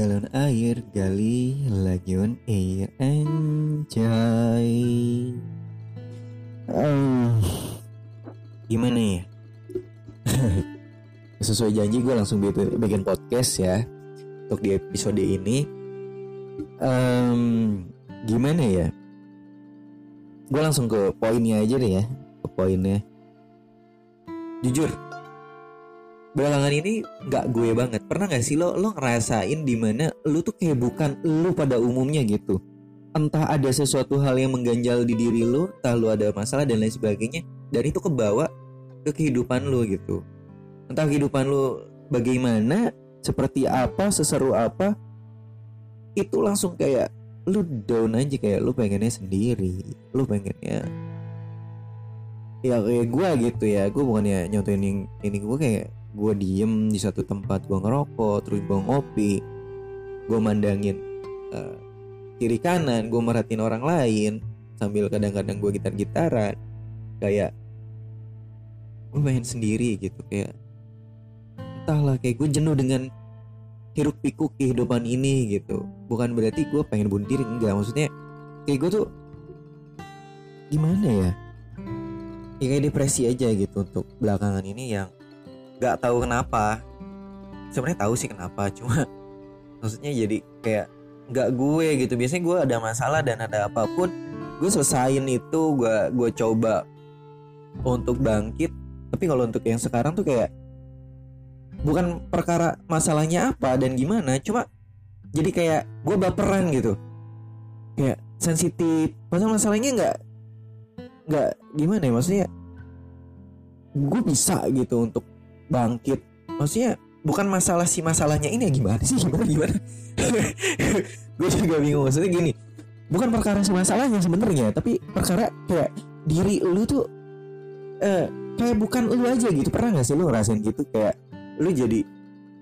galon air gali lagi on air anjay. Ah, gimana ya? Sesuai janji gue langsung bikin, podcast ya untuk di episode ini. Em, gimana ya? Gue langsung ke poinnya aja deh ya ke poinnya. Jujur belakangan ini nggak gue banget. Pernah nggak sih lo lo ngerasain di mana lo tuh kayak bukan lo pada umumnya gitu? Entah ada sesuatu hal yang mengganjal di diri lo entah lo ada masalah dan lain sebagainya dan itu kebawa ke kehidupan lo gitu. Entah kehidupan lo bagaimana seperti apa seseru apa itu langsung kayak lu down aja kayak lu pengennya sendiri lu pengennya ya kayak gue gitu ya. Gue bukannya nyontoin yang ini gue kayak gue diem di satu tempat gue ngerokok terus gue ngopi. Gue mandangin eh, kiri kanan gue merhatiin orang lain sambil kadang-kadang gue gitar-gitaran. Kayak gue pengen sendiri gitu kayak entahlah kayak gue jenuh dengan hiruk pikuk kehidupan ini gitu. Bukan berarti gue pengen bunuh diri enggak. Maksudnya kayak gue tuh gimana ya ya? Kayak depresi aja gitu untuk belakangan ini yang nggak tahu kenapa. Sebenarnya tahu sih kenapa cuma maksudnya jadi kayak nggak gue gitu. Biasanya gue ada masalah dan ada apa pun gue selesain itu gue gue coba untuk bangkit. Tapi kalau untuk yang sekarang tuh kayak bukan perkara masalahnya apa dan gimana cuma jadi kayak gue baperan gitu. Kayak sensitif. Padahal masalahnya nggak nggak gimana ya maksudnya gue bisa gitu untuk bangkit. Maksudnya bukan masalah si masalahnya ini ya gimana sih? Gimana gimana? Gue juga bingung. Maksudnya gini bukan perkara si masalahnya sebenarnya tapi perkara kayak diri lu tuh eh kayak bukan lu aja gitu. Pernah gak sih lu ngerasain gitu? Kayak lu jadi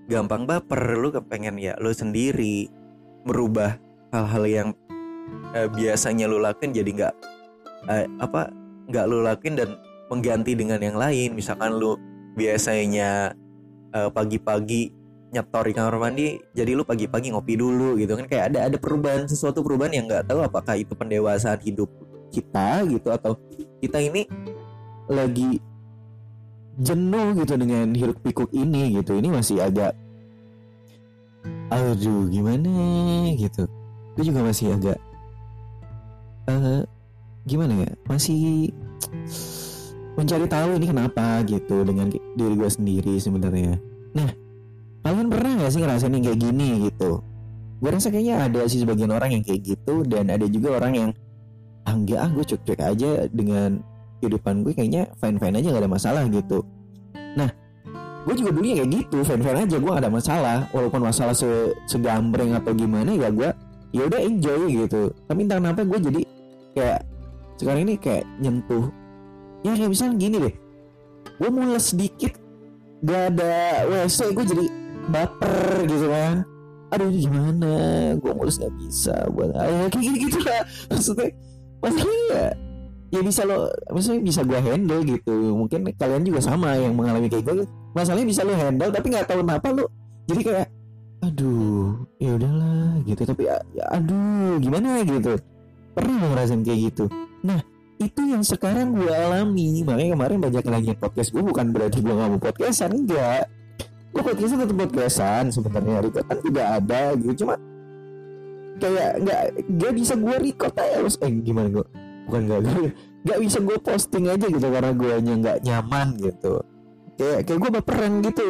gampang baper lu kepengen ya lu sendiri merubah hal-hal yang eh, biasanya lu lakuin jadi nggak eh, apa nggak lu lakuin dan mengganti dengan yang lain. Misalkan lu biasanya eh, pagi-pagi nyetor di kamar mandi jadi lu pagi-pagi ngopi dulu gitu kan. Kayak ada ada perubahan sesuatu perubahan yang nggak tahu apakah itu pendewasaan hidup kita gitu atau kita ini lagi jenuh gitu dengan hiruk pikuk ini gitu. Ini masih agak aduh gimana? gitu. Gue juga masih agak eh gimana ya? Masih mencari tahu ini kenapa gitu dengan diri gue sendiri sebenarnya. Nah kalian pernah gak sih ngerasain yang kayak gini gitu? Gue rasa kayaknya ada sih sebagian orang yang kayak gitu dan ada juga orang yang ah enggak ah gue cuek-cuek aja dengan kehidupan gue kayaknya fine-fine aja gak ada masalah gitu. Nah gue juga dulunya kayak gitu fine-fine aja gue gak ada masalah. Walaupun masalah se segambreng atau gimana ya gue ya udah enjoy gitu. Tapi entah kenapa gue jadi kayak sekarang ini kayak nyentuh ya kayak misalnya gini deh. Gue mules sedikit gak ada WC gue jadi baper gitu kan. Aduh ini gimana? Gue mulus gak bisa buat ayah kayak gitu gitu lah. Maksudnya maksudnya ya ya bisa lo maksudnya bisa gue handle gitu. Mungkin kalian juga sama yang mengalami kayak gue masalahnya bisa lo handle tapi nggak tahu kenapa lo jadi kayak aduh ya udahlah gitu. Tapi ya, ya aduh gimana? gitu. Pernah ngerasain kayak gitu? Nah itu yang sekarang gue alami. Makanya kemarin banyak lagi podcast gue bukan berarti gue gak mau podcastan enggak. Gue podcastan tetap podcastan sebenarnya. Kan tidak ada gitu. Cuma kayak nggak nggak bisa gue record aja. Terus eh gimana gue bukan nggak gue nggak bisa gue posting aja gitu karena gue nya nggak nyaman gitu. Kayak kayak gue baperan gitu.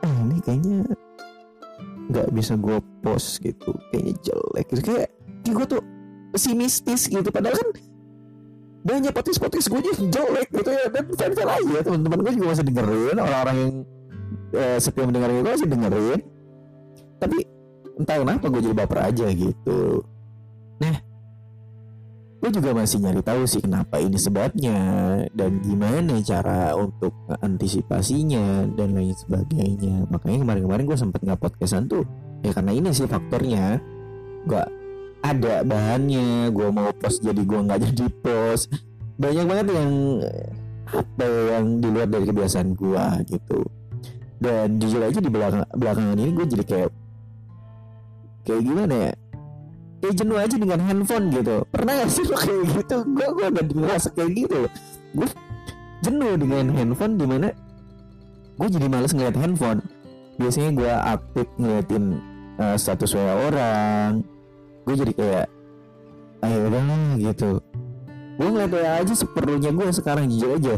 Ah ini kayaknya nggak bisa gue post gitu. Kayaknya jelek gitu. Kayak, kayak gue tuh pesimistis gitu. Padahal kan banyak podcast podcast gue aja jelek gitu ya. Dan fan-fan aja teman-teman gue juga masih dengerin. Orang-orang yang eh, setia mendengarkan gue masih dengerin. Tapi entah kenapa gue jadi baper aja gitu. Nah gue juga masih nyari tahu sih kenapa ini sebabnya. Dan gimana cara untuk antisipasinya dan lain sebagainya. Makanya kemarin-kemarin gue sempet nggak podcastan tuh. Ya karena ini sih faktornya. Gak ada bahannya gue mau post jadi gue nggak jadi post. Banyak banget yang apa yang di luar dari kebiasaan gue gitu. Dan jujur aja di belakang belakangan ini gue jadi kayak kayak gimana ya? Kayak jenuh aja dengan handphone gitu. Pernah gak sih lo kayak gitu? Gue gue udah ngerasa kayak gitu gue jenuh dengan handphone di mana gue jadi males ngeliat handphone. Biasanya gue aktif ngeliatin uh, status wa orang gue jadi kayak ayo udah gitu. Gue ngeliat aja seperlunya gue sekarang jujur aja.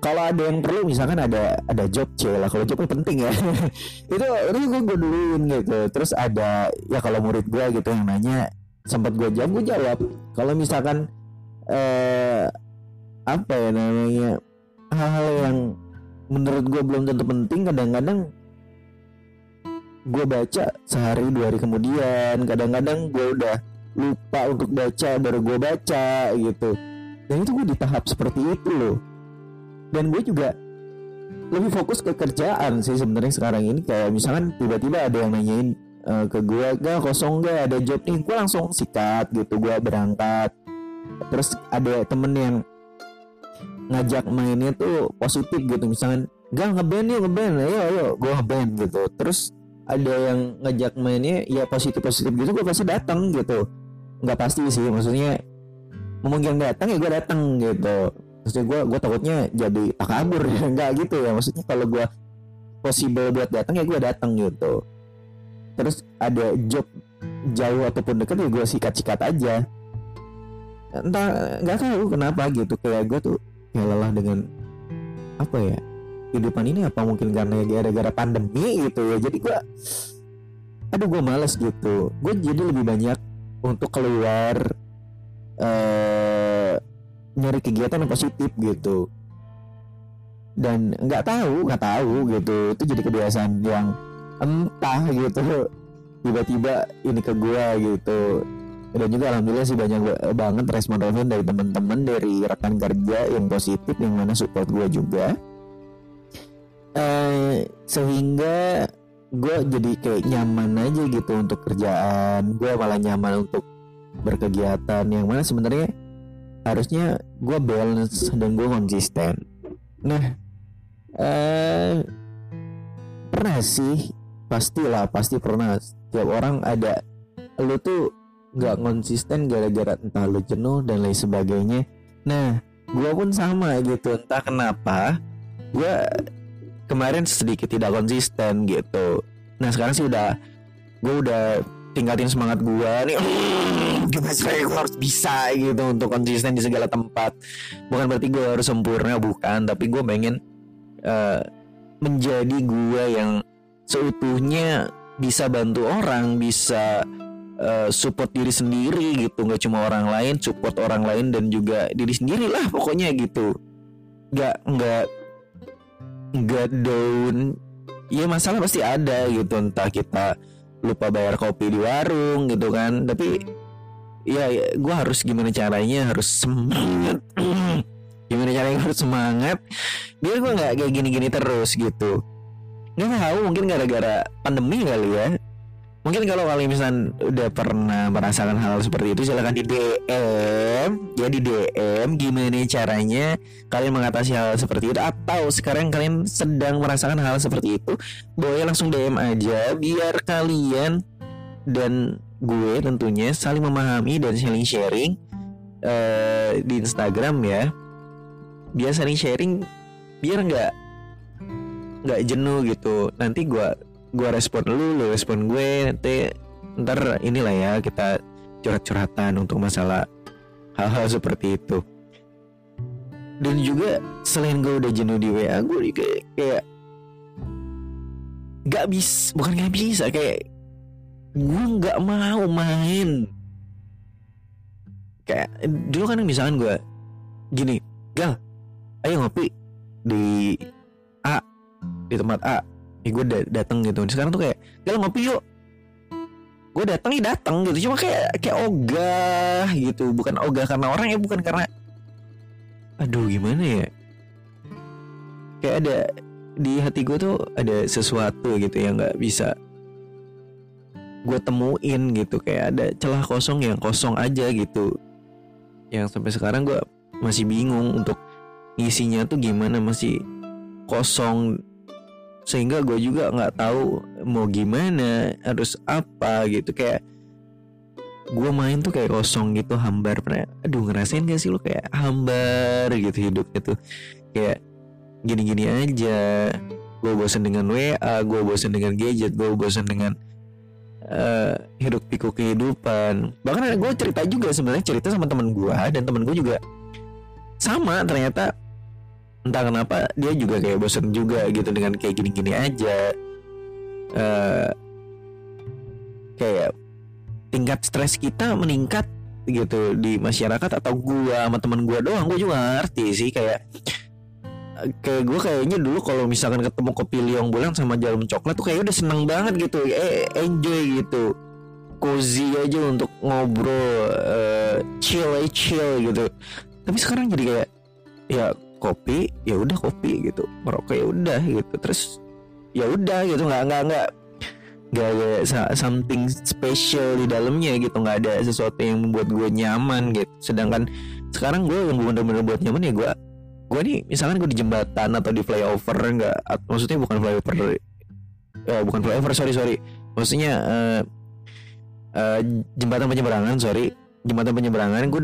Kalau ada yang perlu misalkan ada ada job c lah. Kalau jobnya penting ya. Itu itu gue gue duluin gitu. Terus ada ya kalau murid gue gitu yang nanya sempat gue jawab gue jawab. Kalau misalkan eh apa ya namanya hal-hal yang menurut gue belum tentu penting kadang-kadang gue baca sehari dua hari kemudian. Kadang-kadang gue udah lupa untuk baca baru gue baca gitu. Dan itu gue di tahap seperti itu loh. Dan gue juga lebih fokus ke kerjaan sih sebenarnya sekarang ini. Kayak misalkan tiba-tiba ada yang nanyain uh, ke gue gak kosong gak? Ada job nih? Gue langsung sikat gitu. Gue berangkat. Terus ada temen yang ngajak mainnya tuh positif gitu. Misalkan gak ngeband ya ngeband ayo ayo. Gue ngeband gitu. Terus ada yang ngajak mainnya ya positif positif gitu gue pasti datang gitu. Nggak pasti sih maksudnya memungkinkan datang ya gue datang gitu. Maksudnya gue gue takutnya jadi takabur ya nggak gitu ya. Maksudnya kalau gue possible buat datang ya gue datang gitu. Terus ada job jauh ataupun dekat ya gue sikat-sikat aja. Entah nggak tahu kenapa gitu. Kayak gue tuh ya lelah dengan apa ya kehidupan ini apa mungkin karena gara-gara pandemi gitu ya. Jadi gue aduh gue males gitu. Gue jadi lebih banyak untuk keluar uh, nyari kegiatan yang positif gitu. Dan nggak tahu nggak tahu gitu. Itu jadi kebiasaan yang entah gitu. Tiba-tiba ini ke gue gitu. Dan juga alhamdulillah sih banyak banget respon-respon dari teman-teman dari rekan kerja yang positif yang mana support gue juga eh, sehingga gue jadi kayak nyaman aja gitu untuk kerjaan. Gue malah nyaman untuk berkegiatan. Yang mana sebenarnya harusnya gue balance dan gue konsisten. Nah eh, pernah sih? Pastilah pasti pernah. Setiap orang ada lu tuh nggak konsisten gara-gara entah lu jenuh dan lain sebagainya. Nah gue pun sama gitu. Entah kenapa gue kemarin sedikit tidak konsisten gitu. Nah sekarang sih udah gue udah tingkatin semangat gue nih. Gimana sih gue harus bisa gitu untuk konsisten di segala tempat. Bukan berarti gue harus sempurna bukan. Tapi gue pengen uh, menjadi gue yang seutuhnya bisa bantu orang bisa uh, support diri sendiri gitu. Nggak cuma orang lain support orang lain dan juga diri sendiri lah pokoknya gitu. Nggak nggak nggak down. Ya masalah pasti ada gitu. Entah kita lupa bayar kopi di warung gitu kan. Tapi ya, ya gue harus gimana caranya? Harus semangat. Gimana caranya harus semangat? Biar gue nggak kayak gini-gini terus gitu. Nggak tahu mungkin gara-gara pandemi kali ya Mungkin kalau kalian misalnya udah pernah merasakan hal seperti itu silahkan di DM ya di DM gimana caranya kalian mengatasi hal seperti itu. Atau sekarang kalian sedang merasakan hal seperti itu boleh langsung DM aja. Biar kalian dan gue tentunya saling memahami dan saling sharing uh, di Instagram ya. Biar saling sharing biar nggak nggak jenuh gitu. Nanti gue gue respon lu lu respon gue nanti ntar inilah ya kita curhat-curhatan untuk masalah hal-hal seperti itu. Dan juga selain gue udah jenuh di WA gue kayak kayak nggak bisa bukan nggak bisa kayak gue nggak mau main. Kayak dulu kan misalkan gue gini gal ayo ngopi di A di tempat A ya gue dateng gitu. Sekarang tuh kayak gal ngopi yuk. Gue datang ya datang gitu. Cuma kayak kayak ogah gitu. Bukan ogah karena orang ya bukan karena aduh gimana ya? Kayak ada di hati gue tuh ada sesuatu gitu yang nggak bisa gue temuin gitu. Kayak ada celah kosong yang kosong aja gitu. Yang sampai sekarang gue masih bingung untuk ngisinya tuh gimana. Masih kosong sehingga gue juga nggak tahu mau gimana harus apa gitu. Kayak gue main tuh kayak kosong gitu hambar. Pernah aduh ngerasain gak sih lo kayak hambar gitu hidupnya tuh? Kayak gini-gini aja. Gue bosan dengan WA gue bosan dengan gadget gue bosan dengan uh, hidup pikuk kehidupan. Bahkan gue cerita juga sebenarnya cerita sama teman gue dan teman gue juga sama ternyata entah kenapa dia juga kayak bosan juga gitu dengan kayak gini-gini aja. Uh, kayak tingkat stres kita meningkat gitu di masyarakat atau gua sama teman gua doang. Gua juga ngerti sih kayak kayak gue kayaknya dulu kalau misalkan ketemu kopi liong bulan sama jarum coklat tuh kayak udah seneng banget gitu. Eh enjoy gitu. Cozy aja untuk ngobrol uh, chill chill gitu. Tapi sekarang jadi kayak ya kopi ya udah kopi gitu. Merokok ya udah gitu. Terus ya udah gitu. Nggak nggak nggak. Gak ada something special di dalamnya gitu. Nggak ada sesuatu yang membuat gue nyaman gitu. Sedangkan sekarang gue yang bener-bener buat nyaman ya gue gue nih misalkan gue di jembatan atau di flyover nggak. Maksudnya bukan flyover uh, bukan flyover sorry sorry. Maksudnya uh, uh, jembatan penyeberangan sorry. Jembatan penyeberangan gue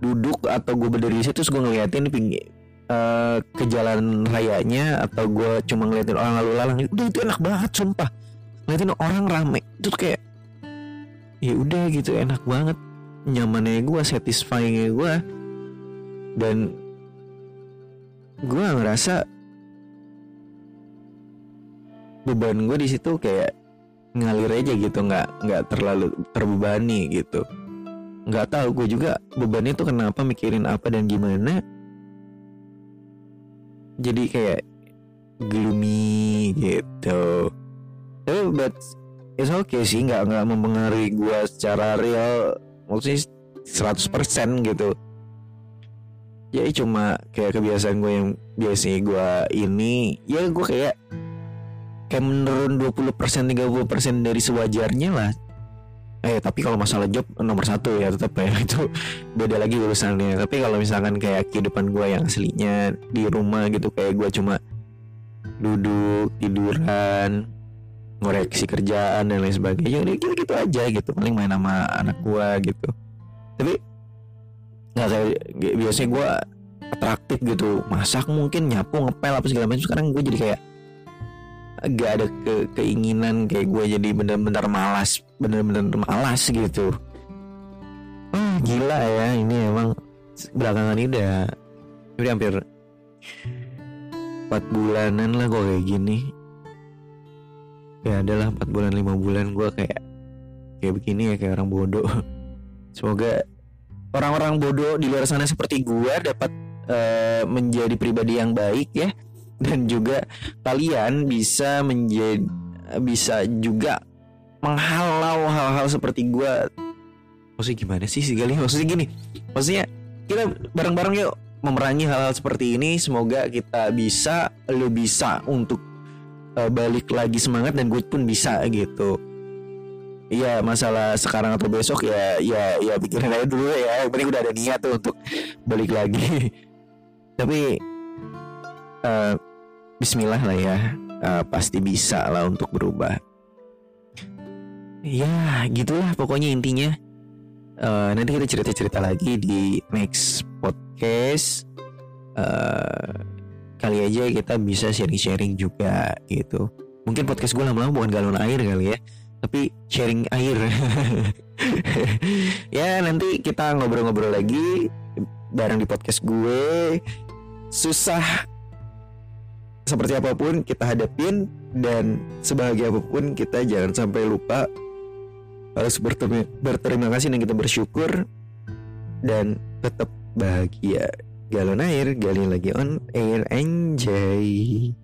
duduk atau gue berdiri di situ terus gue ngeliatin pinggir uh, ke jalan rayanya atau gue cuma ngeliatin orang lalu lalang udah itu enak banget sumpah. Ngeliatin orang rame itu kayak ya udah gitu enak banget. Nyamannya gue satisfyingnya gue dan gue ngerasa beban gue di situ kayak ngalir aja gitu nggak nggak terlalu terbebani gitu. Nggak tahu gue juga bebannya tuh kenapa mikirin apa dan gimana jadi kayak gloomy gitu. Tapi but it's okay sih nggak nggak mempengaruhi gue secara real. Maksudnya 100% gitu. Ya cuma kayak kebiasaan gue yang biasanya gue ini ya gue kayak kayak menurun 20% 30% dari sewajarnya lah eh tapi kalau masalah job nomor satu ya tetap ya. Itu beda lagi urusannya. Tapi kalau misalkan kayak kehidupan gue yang aslinya di rumah gitu kayak gue cuma duduk tiduran ngoreksi kerjaan dan lain sebagainya udah gitu gitu aja gitu. Paling main sama anak gua gitu. Tapi nggak saya biasanya gua atraktif gitu. Masak mungkin nyapu ngepel apa segala macam. Sekarang gue jadi kayak gak ada ke keinginan kayak gue jadi bener-bener malas bener-bener malas gitu. Oh, gila ya ini emang belakangan ini udah udah hampir 4 bulanan lah gue kayak gini. Ya adalah 4 bulan 5 bulan gue kayak kayak begini ya kayak orang bodoh. Semoga orang-orang bodoh di luar sana seperti gue dapat uh, menjadi pribadi yang baik ya dan juga kalian bisa menjadi bisa juga menghalau hal-hal seperti gue maksudnya gimana sih sih kali maksudnya gini maksudnya kita bareng-bareng yuk memerangi hal-hal seperti ini semoga kita bisa lo bisa untuk uh, balik lagi semangat dan gue pun bisa gitu Iya masalah sekarang atau besok ya ya ya pikirin aja dulu ya. Yang udah ada niat tuh untuk balik lagi. Tapi uh, Bismillah lah ya, uh, pasti bisa lah untuk berubah. Ya gitulah pokoknya intinya. Uh, nanti kita cerita-cerita lagi di next podcast. Uh, kali aja kita bisa sharing-sharing juga gitu mungkin podcast gue lama-lama bukan galon air kali ya tapi sharing air ya nanti kita ngobrol-ngobrol lagi bareng di podcast gue susah seperti apa pun kita hadapin dan sebahagia apa pun kita jangan sampai lupa harus berterima, berterima kasih dan kita bersyukur dan tetap bahagia. Galon air gali lagi on air enjoy